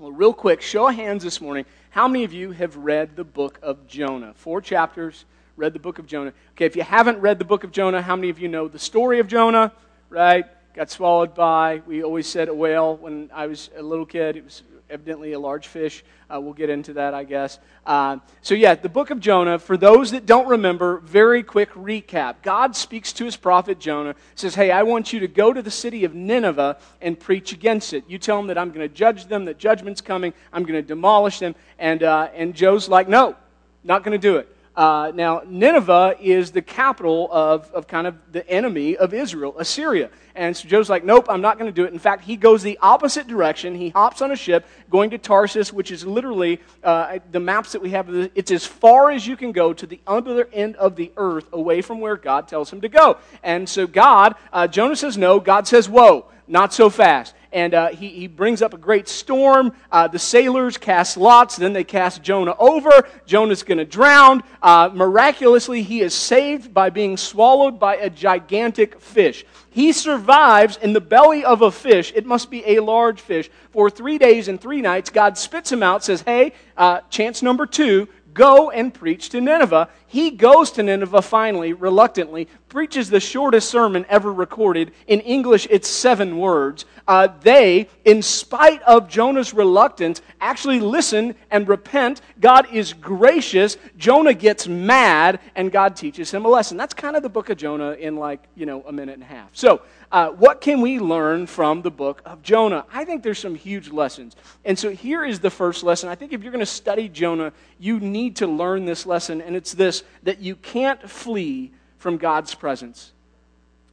Well, real quick, show of hands this morning. How many of you have read the book of Jonah? Four chapters, read the book of Jonah. Okay, if you haven't read the book of Jonah, how many of you know the story of Jonah? Right? Got swallowed by, we always said a whale when I was a little kid. It was evidently a large fish. Uh, we'll get into that, I guess. Uh, so, yeah, the book of Jonah, for those that don't remember, very quick recap. God speaks to his prophet Jonah, says, Hey, I want you to go to the city of Nineveh and preach against it. You tell them that I'm going to judge them, that judgment's coming, I'm going to demolish them. And, uh, and Joe's like, No, not going to do it. Uh, now, Nineveh is the capital of, of kind of the enemy of Israel, Assyria. And so Joe's like, nope, I'm not going to do it. In fact, he goes the opposite direction. He hops on a ship going to Tarsus, which is literally uh, the maps that we have. It's as far as you can go to the other end of the earth away from where God tells him to go. And so God, uh, Jonah says no. God says, whoa, not so fast and uh, he, he brings up a great storm. Uh, the sailors cast lots, then they cast Jonah over. Jonah's going to drown. Uh, miraculously, he is saved by being swallowed by a gigantic fish. He survives in the belly of a fish. It must be a large fish. For three days and three nights, God spits him out, says, Hey, uh, chance number two, Go and preach to Nineveh. He goes to Nineveh finally, reluctantly, preaches the shortest sermon ever recorded. In English, it's seven words. Uh, they, in spite of Jonah's reluctance, actually listen and repent. God is gracious. Jonah gets mad, and God teaches him a lesson. That's kind of the book of Jonah in like, you know, a minute and a half. So, uh, what can we learn from the book of Jonah? I think there's some huge lessons. And so here is the first lesson. I think if you're going to study Jonah, you need to learn this lesson, and it's this that you can't flee from God's presence.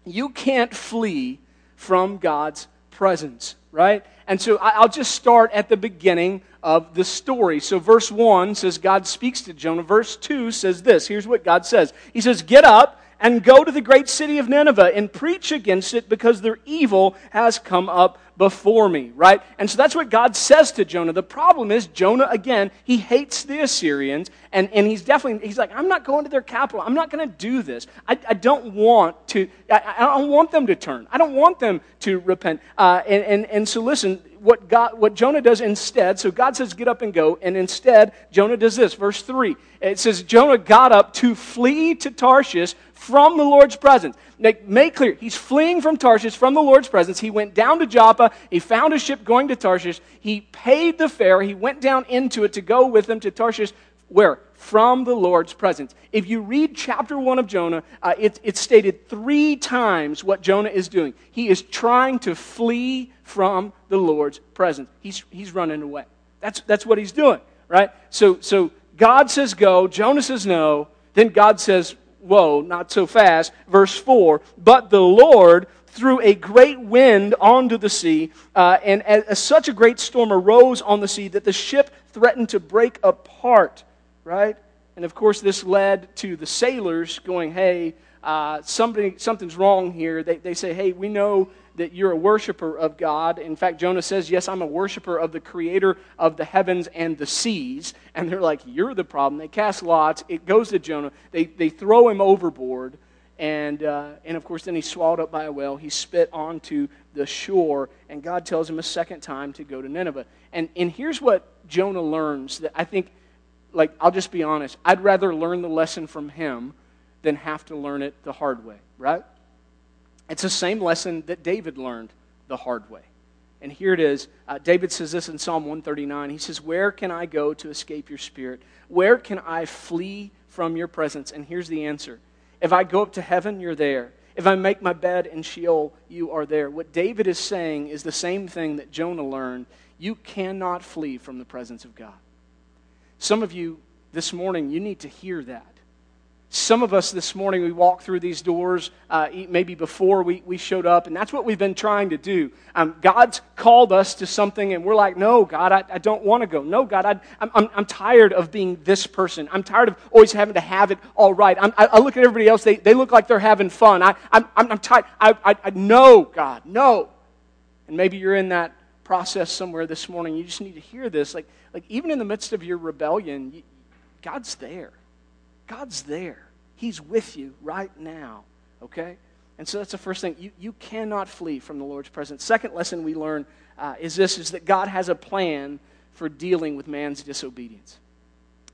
You can't flee from God's presence, right? And so I'll just start at the beginning of the story. So, verse 1 says, God speaks to Jonah. Verse 2 says this here's what God says He says, Get up and go to the great city of Nineveh and preach against it because their evil has come up before me, right? And so that's what God says to Jonah. The problem is, Jonah, again, he hates the Assyrians, and, and he's definitely, he's like, I'm not going to their capital. I'm not going to do this. I, I don't want to, I, I don't want them to turn. I don't want them to repent. Uh, and, and, and so listen, what, God, what Jonah does instead, so God says, get up and go, and instead, Jonah does this. Verse 3, it says, Jonah got up to flee to Tarshish from the Lord's presence. Make, make clear, he's fleeing from Tarshish from the Lord's presence. He went down to Joppa. He found a ship going to Tarshish. He paid the fare. He went down into it to go with them to Tarshish. Where? From the Lord's presence. If you read chapter 1 of Jonah, uh, it, it's stated three times what Jonah is doing. He is trying to flee from the Lord's presence. He's, he's running away. That's, that's what he's doing, right? So, so God says go, Jonah says no, then God says, whoa, not so fast. Verse 4 But the Lord threw a great wind onto the sea, uh, and as, as such a great storm arose on the sea that the ship threatened to break apart, right? And of course, this led to the sailors going, hey, uh, something, something's wrong here. They, they say, hey, we know that you're a worshiper of God. In fact, Jonah says, Yes, I'm a worshiper of the creator of the heavens and the seas. And they're like, You're the problem. They cast lots. It goes to Jonah. They, they throw him overboard. And, uh, and of course, then he's swallowed up by a whale. He's spit onto the shore. And God tells him a second time to go to Nineveh. And, and here's what Jonah learns that I think, like, I'll just be honest, I'd rather learn the lesson from him than have to learn it the hard way, right? It's the same lesson that David learned the hard way. And here it is. Uh, David says this in Psalm 139. He says, Where can I go to escape your spirit? Where can I flee from your presence? And here's the answer If I go up to heaven, you're there. If I make my bed in Sheol, you are there. What David is saying is the same thing that Jonah learned. You cannot flee from the presence of God. Some of you this morning, you need to hear that. Some of us this morning, we walked through these doors uh, maybe before we, we showed up, and that's what we've been trying to do. Um, God's called us to something, and we're like, no, God, I, I don't want to go. No, God, I, I'm, I'm, I'm, tired of being this person. I'm tired of always having to have it all right. I, I look at everybody else, they, they look like they're having fun. I, I'm, I'm, tired. I, I, I, no, God, no. And maybe you're in that process somewhere this morning. You just need to hear this. Like, like even in the midst of your rebellion, you, God's there. God's there. He's with you right now, okay? And so that's the first thing. You, you cannot flee from the Lord's presence. Second lesson we learn uh, is this, is that God has a plan for dealing with man's disobedience.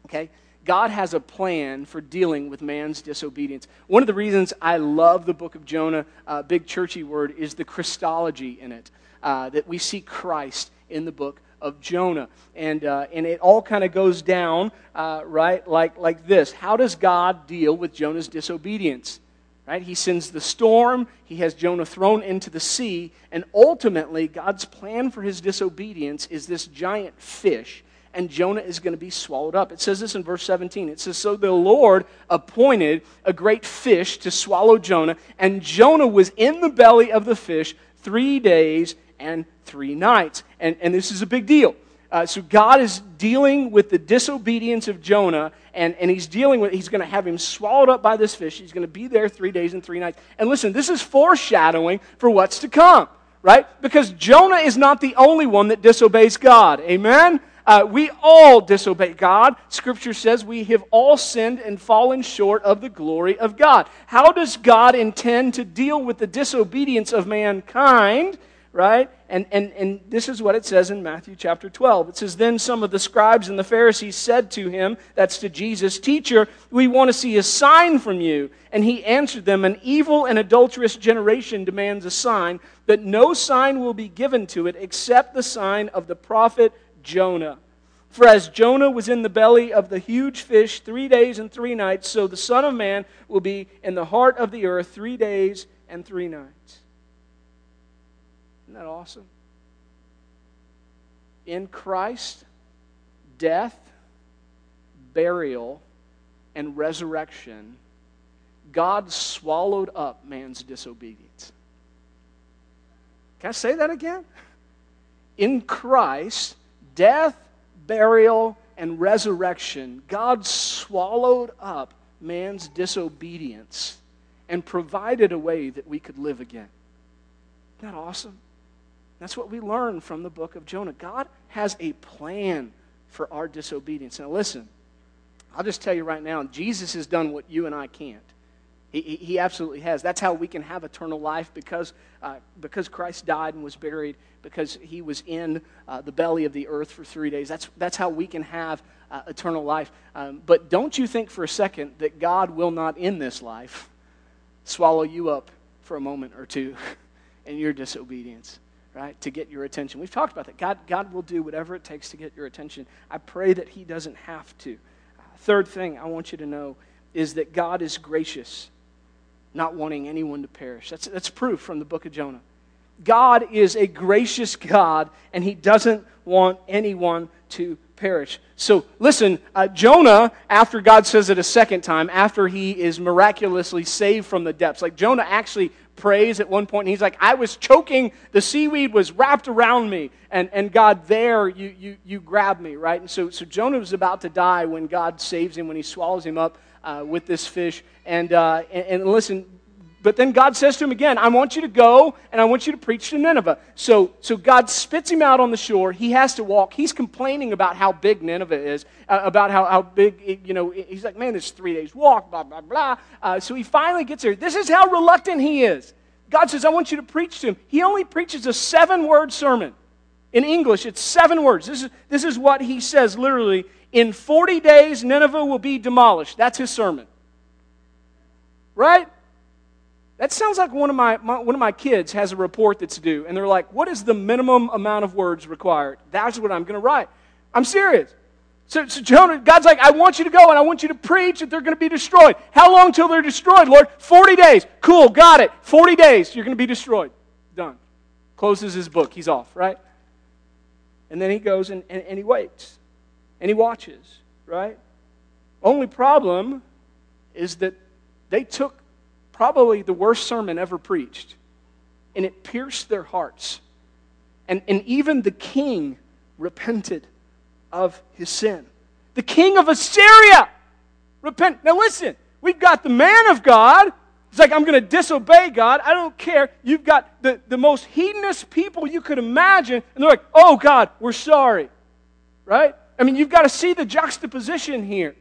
Okay? God has a plan for dealing with man's disobedience. One of the reasons I love the book of Jonah, uh, big churchy word, is the Christology in it. Uh, that we see Christ in the book of Jonah. And, uh, and it all kind of goes down, uh, right, like, like this. How does God deal with Jonah's disobedience? Right? He sends the storm, he has Jonah thrown into the sea, and ultimately, God's plan for his disobedience is this giant fish and Jonah is going to be swallowed up. It says this in verse 17. It says, So the Lord appointed a great fish to swallow Jonah, and Jonah was in the belly of the fish three days and three nights. And, and this is a big deal. Uh, so God is dealing with the disobedience of Jonah, and, and he's dealing with, he's going to have him swallowed up by this fish. He's going to be there three days and three nights. And listen, this is foreshadowing for what's to come, right? Because Jonah is not the only one that disobeys God. Amen? Uh, we all disobey God. Scripture says we have all sinned and fallen short of the glory of God. How does God intend to deal with the disobedience of mankind? right? And, and, and this is what it says in Matthew chapter 12. It says, Then some of the scribes and the Pharisees said to him, that's to Jesus, Teacher, we want to see a sign from you. And he answered them, An evil and adulterous generation demands a sign, but no sign will be given to it except the sign of the prophet Jonah. For as Jonah was in the belly of the huge fish three days and three nights, so the Son of Man will be in the heart of the earth three days and three nights. Isn't that awesome? In Christ, death, burial, and resurrection, God swallowed up man's disobedience. Can I say that again? In Christ, death, burial, and resurrection, God swallowed up man's disobedience and provided a way that we could live again. Isn't that awesome? That's what we learn from the book of Jonah. God has a plan for our disobedience. Now, listen, I'll just tell you right now Jesus has done what you and I can't. He, he absolutely has. That's how we can have eternal life because, uh, because Christ died and was buried, because he was in uh, the belly of the earth for three days. That's, that's how we can have uh, eternal life. Um, but don't you think for a second that God will not, in this life, swallow you up for a moment or two in your disobedience right, to get your attention. We've talked about that. God, God will do whatever it takes to get your attention. I pray that He doesn't have to. Uh, third thing I want you to know is that God is gracious, not wanting anyone to perish. That's, that's proof from the book of Jonah. God is a gracious God, and He doesn't want anyone to perish. So listen, uh, Jonah, after God says it a second time, after he is miraculously saved from the depths, like Jonah actually prays at one point, and he's like, I was choking, the seaweed was wrapped around me, and, and God, there, you, you, you grabbed me, right? And so, so Jonah was about to die when God saves him, when he swallows him up uh, with this fish. And, uh, and, and listen, but then God says to him again, I want you to go and I want you to preach to Nineveh. So, so God spits him out on the shore. He has to walk. He's complaining about how big Nineveh is, uh, about how, how big, you know, he's like, man, this three days walk, blah, blah, blah. Uh, so he finally gets there. This is how reluctant he is. God says, I want you to preach to him. He only preaches a seven word sermon. In English, it's seven words. This is, this is what he says literally In 40 days, Nineveh will be demolished. That's his sermon. Right? That sounds like one of my, my, one of my kids has a report that's due, and they're like, What is the minimum amount of words required? That's what I'm going to write. I'm serious. So, so, Jonah, God's like, I want you to go and I want you to preach that they're going to be destroyed. How long till they're destroyed, Lord? 40 days. Cool, got it. 40 days, you're going to be destroyed. Done. Closes his book. He's off, right? And then he goes and, and, and he waits. And he watches, right? Only problem is that they took probably the worst sermon ever preached. And it pierced their hearts. And, and even the king repented of his sin. The king of Assyria repent. Now listen, we've got the man of God. It's like, I'm going to disobey God. I don't care. You've got the, the most hedonist people you could imagine, and they're like, oh, God, we're sorry. Right? I mean, you've got to see the juxtaposition here.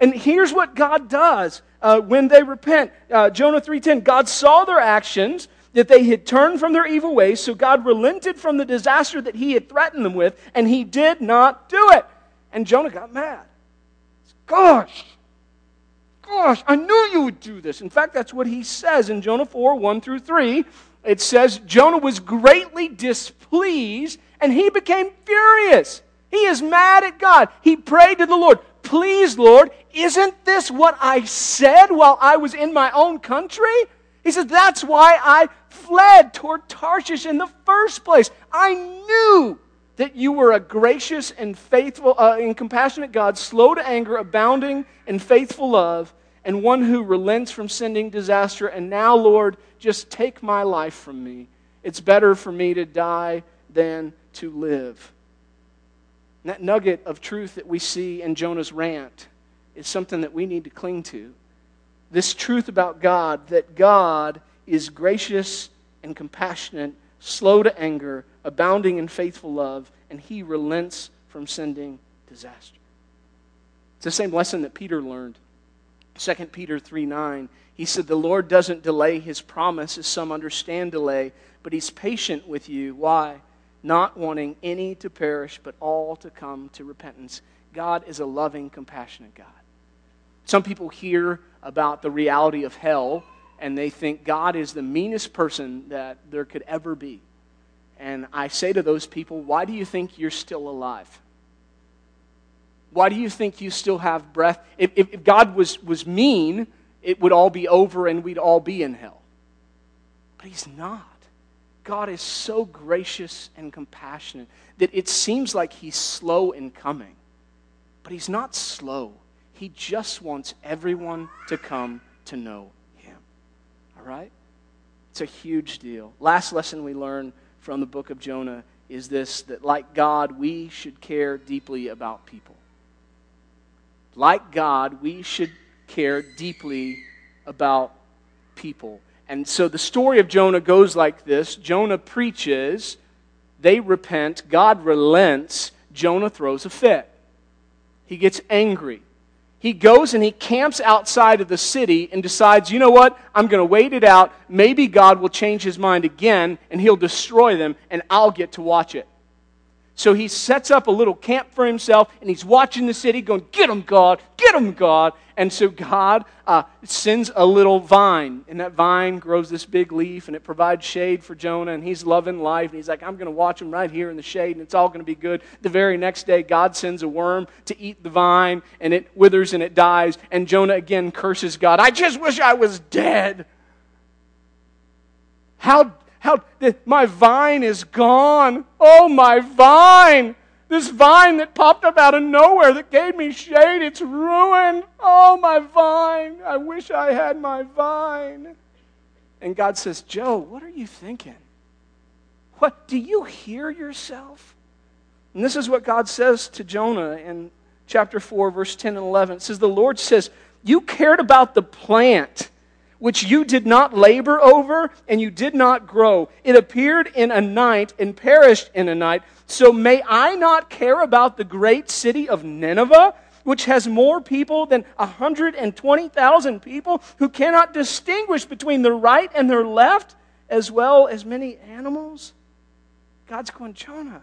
And here's what God does uh, when they repent. Uh, Jonah 3.10, God saw their actions, that they had turned from their evil ways, so God relented from the disaster that he had threatened them with, and he did not do it. And Jonah got mad. Gosh, gosh, I knew you would do this. In fact, that's what he says in Jonah 4 1 through 3. It says, Jonah was greatly displeased and he became furious. He is mad at God. He prayed to the Lord, Please, Lord, isn't this what I said while I was in my own country? He says, That's why I fled toward Tarshish in the first place. I knew that you were a gracious and faithful uh, and compassionate God, slow to anger, abounding in faithful love, and one who relents from sending disaster. And now, Lord, just take my life from me. It's better for me to die than to live. And that nugget of truth that we see in Jonah's rant is something that we need to cling to. This truth about God, that God is gracious and compassionate, slow to anger, abounding in faithful love, and he relents from sending disaster. It's the same lesson that Peter learned. 2 Peter 3 9. He said, The Lord doesn't delay his promise, as some understand delay, but he's patient with you. Why? Not wanting any to perish, but all to come to repentance. God is a loving, compassionate God. Some people hear about the reality of hell and they think God is the meanest person that there could ever be. And I say to those people, why do you think you're still alive? Why do you think you still have breath? If, if, if, God was, was mean, it would all be over and we'd all be in hell. But He's not. God is so gracious and compassionate that it seems like He's slow in coming. But He's not slow. He just wants everyone to come to know Him. All right? It's a huge deal. Last lesson we learn from the book of Jonah is this that, like God, we should care deeply about people. Like God, we should care deeply about people. And so the story of Jonah goes like this Jonah preaches, they repent, God relents, Jonah throws a fit. He gets angry he goes and he camps outside of the city and decides, you know what? I'm going to wait it out. Maybe God will change his mind again and he'll destroy them and I'll get to watch it. So he sets up a little camp for himself and he's watching the city going, Get him, God! Get him, God! And so God uh, sends a little vine, and that vine grows this big leaf, and it provides shade for Jonah, and he's loving life. And he's like, I'm going to watch him right here in the shade, and it's all going to be good. The very next day, God sends a worm to eat the vine, and it withers and it dies. And Jonah again curses God. I just wish I was dead. How how my vine is gone. Oh, my vine. This vine that popped up out of nowhere that gave me shade, it's ruined. Oh, my vine. I wish I had my vine. And God says, Joe, what are you thinking? What? Do you hear yourself? And this is what God says to Jonah in chapter 4, verse 10 and 11. It says, The Lord says, You cared about the plant which you did not labor over and you did not grow. It appeared in a night and perished in a night. So may I not care about the great city of Nineveh, which has more people than 120,000 people who cannot distinguish between the right and their left, as well as many animals? God's going, Jonah,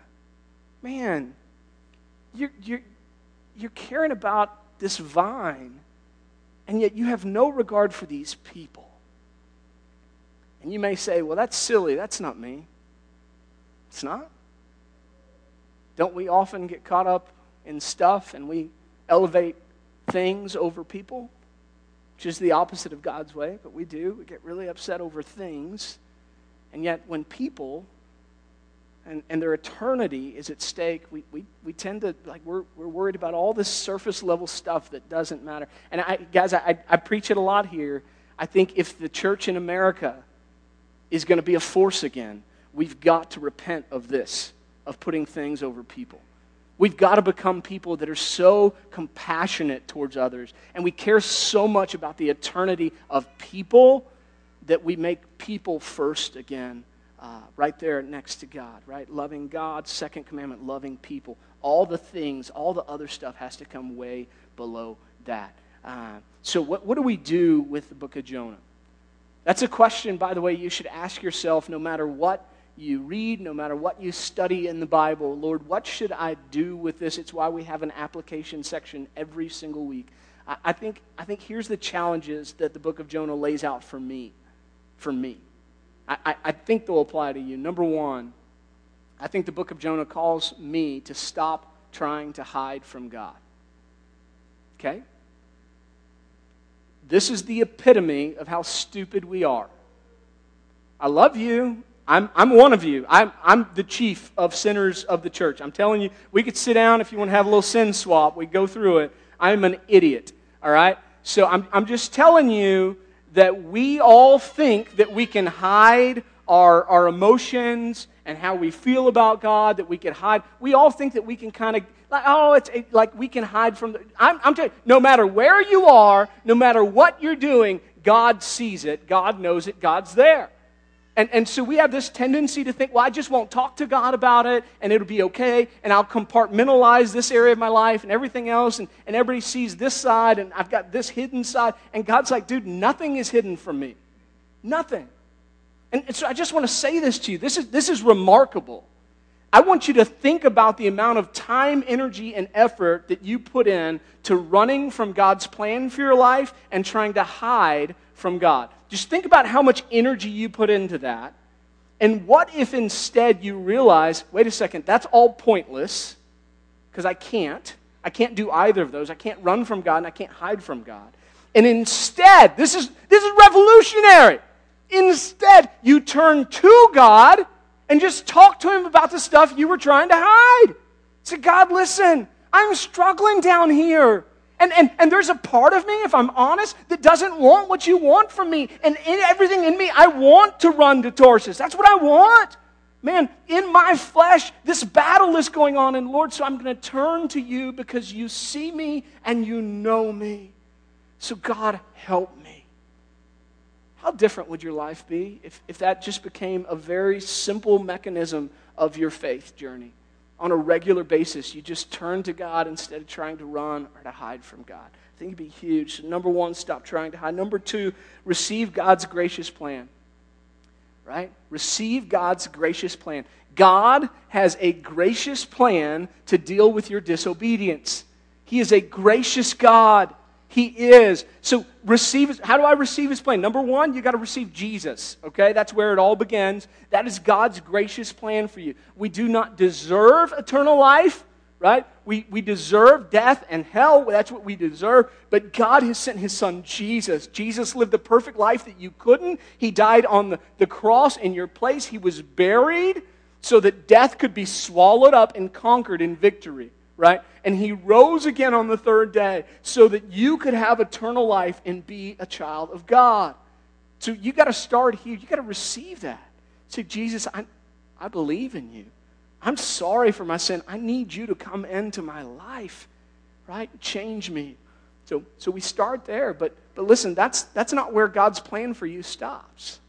man, you're, you're, you're caring about this vine and yet you have no regard for these people. And you may say, well, that's silly. That's not me. It's not. Don't we often get caught up in stuff and we elevate things over people? Which is the opposite of God's way, but we do. We get really upset over things. And yet, when people and, and their eternity is at stake, we, we, we tend to, like, we're, we're worried about all this surface level stuff that doesn't matter. And I, guys, I, I preach it a lot here. I think if the church in America is going to be a force again, we've got to repent of this, of putting things over people. We've got to become people that are so compassionate towards others, and we care so much about the eternity of people that we make people first again uh, right there next to God, right? Loving God, second commandment, loving people. All the things, all the other stuff has to come way below that. Uh, so, what, what do we do with the book of Jonah? That's a question, by the way, you should ask yourself no matter what you read, no matter what you study in the Bible. Lord, what should I do with this? It's why we have an application section every single week. I, I think, I think here's the challenges that the book of Jonah lays out for me. For me. I, I, think they'll apply to you. Number one, I think the book of Jonah calls me to stop trying to hide from God. Okay? This is the epitome of how stupid we are. I love you. I'm, I'm one of you. I'm, I'm the chief of sinners of the church. I'm telling you, we could sit down if you want to have a little sin swap. We go through it. I'm an idiot. All right? So I'm, I'm just telling you that we all think that we can hide our, our emotions and how we feel about God, that we can hide. We all think that we can kind of, like, oh, it's it, like we can hide from the. I'm, I'm telling you, no matter where you are, no matter what you're doing, God sees it, God knows it, God's there. And, and so we have this tendency to think, well, I just won't talk to God about it and it'll be okay. And I'll compartmentalize this area of my life and everything else. And, and everybody sees this side and I've got this hidden side. And God's like, dude, nothing is hidden from me. Nothing. And and so I just want to say this to you. This is, this is remarkable. I want you to think about the amount of time, energy, and effort that you put in to running from God's plan for your life and trying to hide from God. Just think about how much energy you put into that. And what if instead you realize, wait a second, that's all pointless because I can't. I can't do either of those. I can't run from God and I can't hide from God. And instead, this is, this is revolutionary. Instead, you turn to God and just talk to Him about the stuff you were trying to hide. Say, God, listen, I'm struggling down here. And, and, and there's a part of me, if I'm honest, that doesn't want what you want from me. And in everything in me, I want to run to Tarsus. That's what I want. Man, in my flesh, this battle is going on. And Lord, so I'm going to turn to you because you see me and you know me. So, God, help me. How different would your life be if, if that just became a very simple mechanism of your faith journey? On a regular basis, you just turn to God instead of trying to run or to hide from God. I think it'd be huge. So number one, stop trying to hide. Number two, receive God's gracious plan. Right? Receive God's gracious plan. God has a gracious plan to deal with your disobedience. He is a gracious God. He is. So receive how do I receive his plan? Number one, you got to receive Jesus. Okay? That's where it all begins. That is God's gracious plan for you. We do not deserve eternal life, right? We, we deserve death and hell. That's what we deserve. But God has sent his son Jesus. Jesus lived the perfect life that you couldn't. He died on the, the cross in your place. He was buried so that death could be swallowed up and conquered in victory right? And he rose again on the third day so that you could have eternal life and be a child of God. So you got to start here. You got to receive that. Say, Jesus, I, I believe in you. I'm sorry for my sin. I need you to come into my life, right? Change me. So, so we start there, but, but listen, that's, that's not where God's plan for you stops.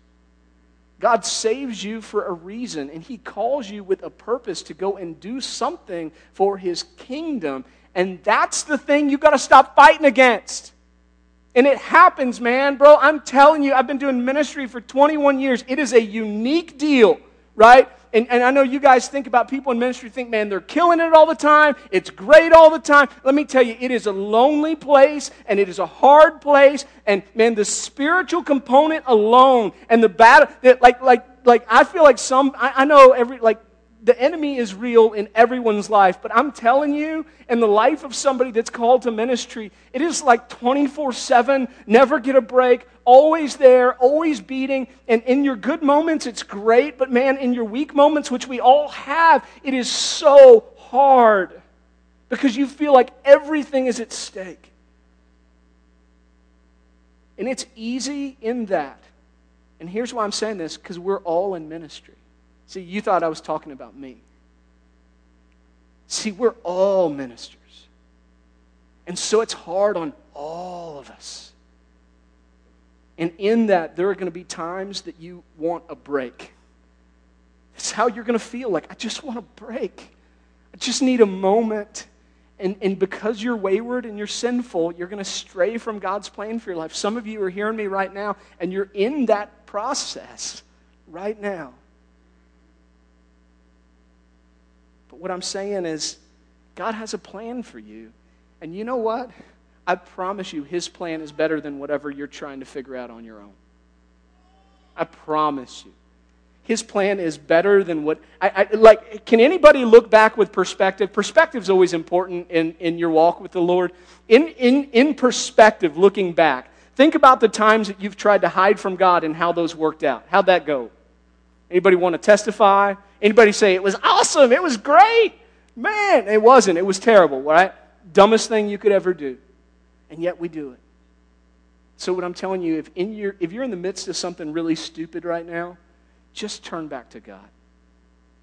God saves you for a reason, and He calls you with a purpose to go and do something for His kingdom. And that's the thing you got to stop fighting against. And it happens, man, bro. I'm telling you, I've been doing ministry for 21 years. It is a unique deal, right? And, and I know you guys think about people in ministry, think, man, they're killing it all the time. It's great all the time. Let me tell you, it is a lonely place and it is a hard place. And man, the spiritual component alone and the battle, like, like, like, I feel like some, I, I know every, like, the enemy is real in everyone's life, but I'm telling you, in the life of somebody that's called to ministry, it is like 24 7, never get a break, always there, always beating. And in your good moments, it's great, but man, in your weak moments, which we all have, it is so hard because you feel like everything is at stake. And it's easy in that. And here's why I'm saying this because we're all in ministry. See, you thought I was talking about me. See, we're all ministers. And so it's hard on all of us. And in that, there are going to be times that you want a break. It's how you're going to feel like, I just want a break. I just need a moment. And, and because you're wayward and you're sinful, you're going to stray from God's plan for your life. Some of you are hearing me right now, and you're in that process right now. But what I'm saying is, God has a plan for you. And you know what? I promise you, His plan is better than whatever you're trying to figure out on your own. I promise you. His plan is better than what I, I, like. Can anybody look back with perspective? Perspective is always important in, in your walk with the Lord. In, in, in perspective, looking back, think about the times that you've tried to hide from God and how those worked out. How'd that go? Anybody want to testify? Anybody say it was awesome? It was great. Man, it wasn't. It was terrible, right? Dumbest thing you could ever do. And yet we do it. So, what I'm telling you, if, in your, if you're in the midst of something really stupid right now, just turn back to God.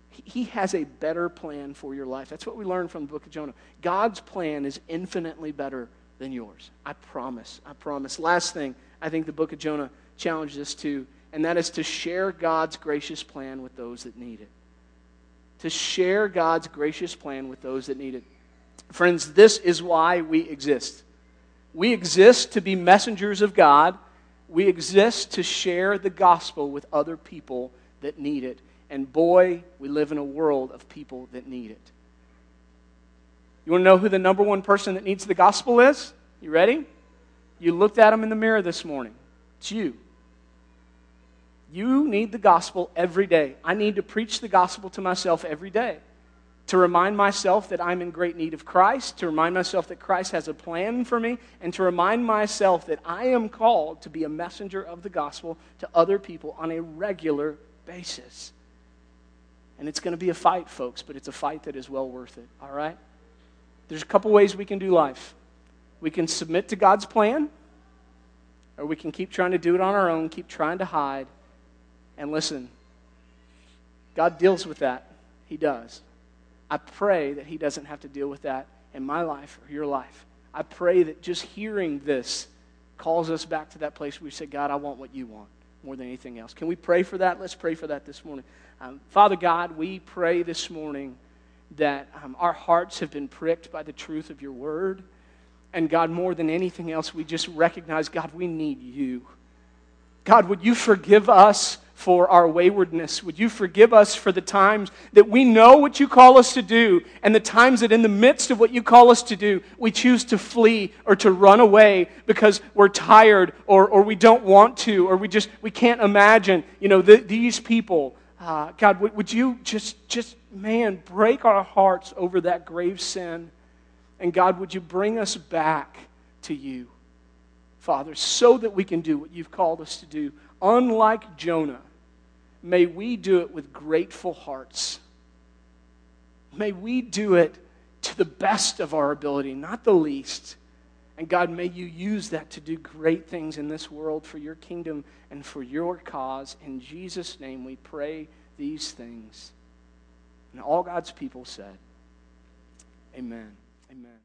He has a better plan for your life. That's what we learned from the book of Jonah. God's plan is infinitely better than yours. I promise. I promise. Last thing I think the book of Jonah challenges us to, and that is to share God's gracious plan with those that need it. To share God's gracious plan with those that need it. Friends, this is why we exist. We exist to be messengers of God. We exist to share the gospel with other people that need it. And boy, we live in a world of people that need it. You want to know who the number one person that needs the gospel is? You ready? You looked at him in the mirror this morning. It's you. You need the gospel every day. I need to preach the gospel to myself every day to remind myself that I'm in great need of Christ, to remind myself that Christ has a plan for me, and to remind myself that I am called to be a messenger of the gospel to other people on a regular basis. And it's going to be a fight, folks, but it's a fight that is well worth it, all right? There's a couple ways we can do life. We can submit to God's plan, or we can keep trying to do it on our own, keep trying to hide. And listen, God deals with that. He does. I pray that He doesn't have to deal with that in my life or your life. I pray that just hearing this calls us back to that place where we say, God, I want what you want more than anything else. Can we pray for that? Let's pray for that this morning. Um, Father God, we pray this morning that um, our hearts have been pricked by the truth of your word. And God, more than anything else, we just recognize, God, we need you. God, would you forgive us for our waywardness. Would you forgive us for the times that we know what you call us to do and the times that in the midst of what you call us to do, we choose to flee or to run away because we're tired or, or we don't want to or we just we can't imagine, you know, the, these people. Uh, God, would, would you just, just, man, break our hearts over that grave sin? And God, would you bring us back to you, Father, so that we can do what you've called us to do? Unlike Jonah, May we do it with grateful hearts. May we do it to the best of our ability, not the least. And God, may you use that to do great things in this world for your kingdom and for your cause. In Jesus' name, we pray these things. And all God's people said, Amen. Amen.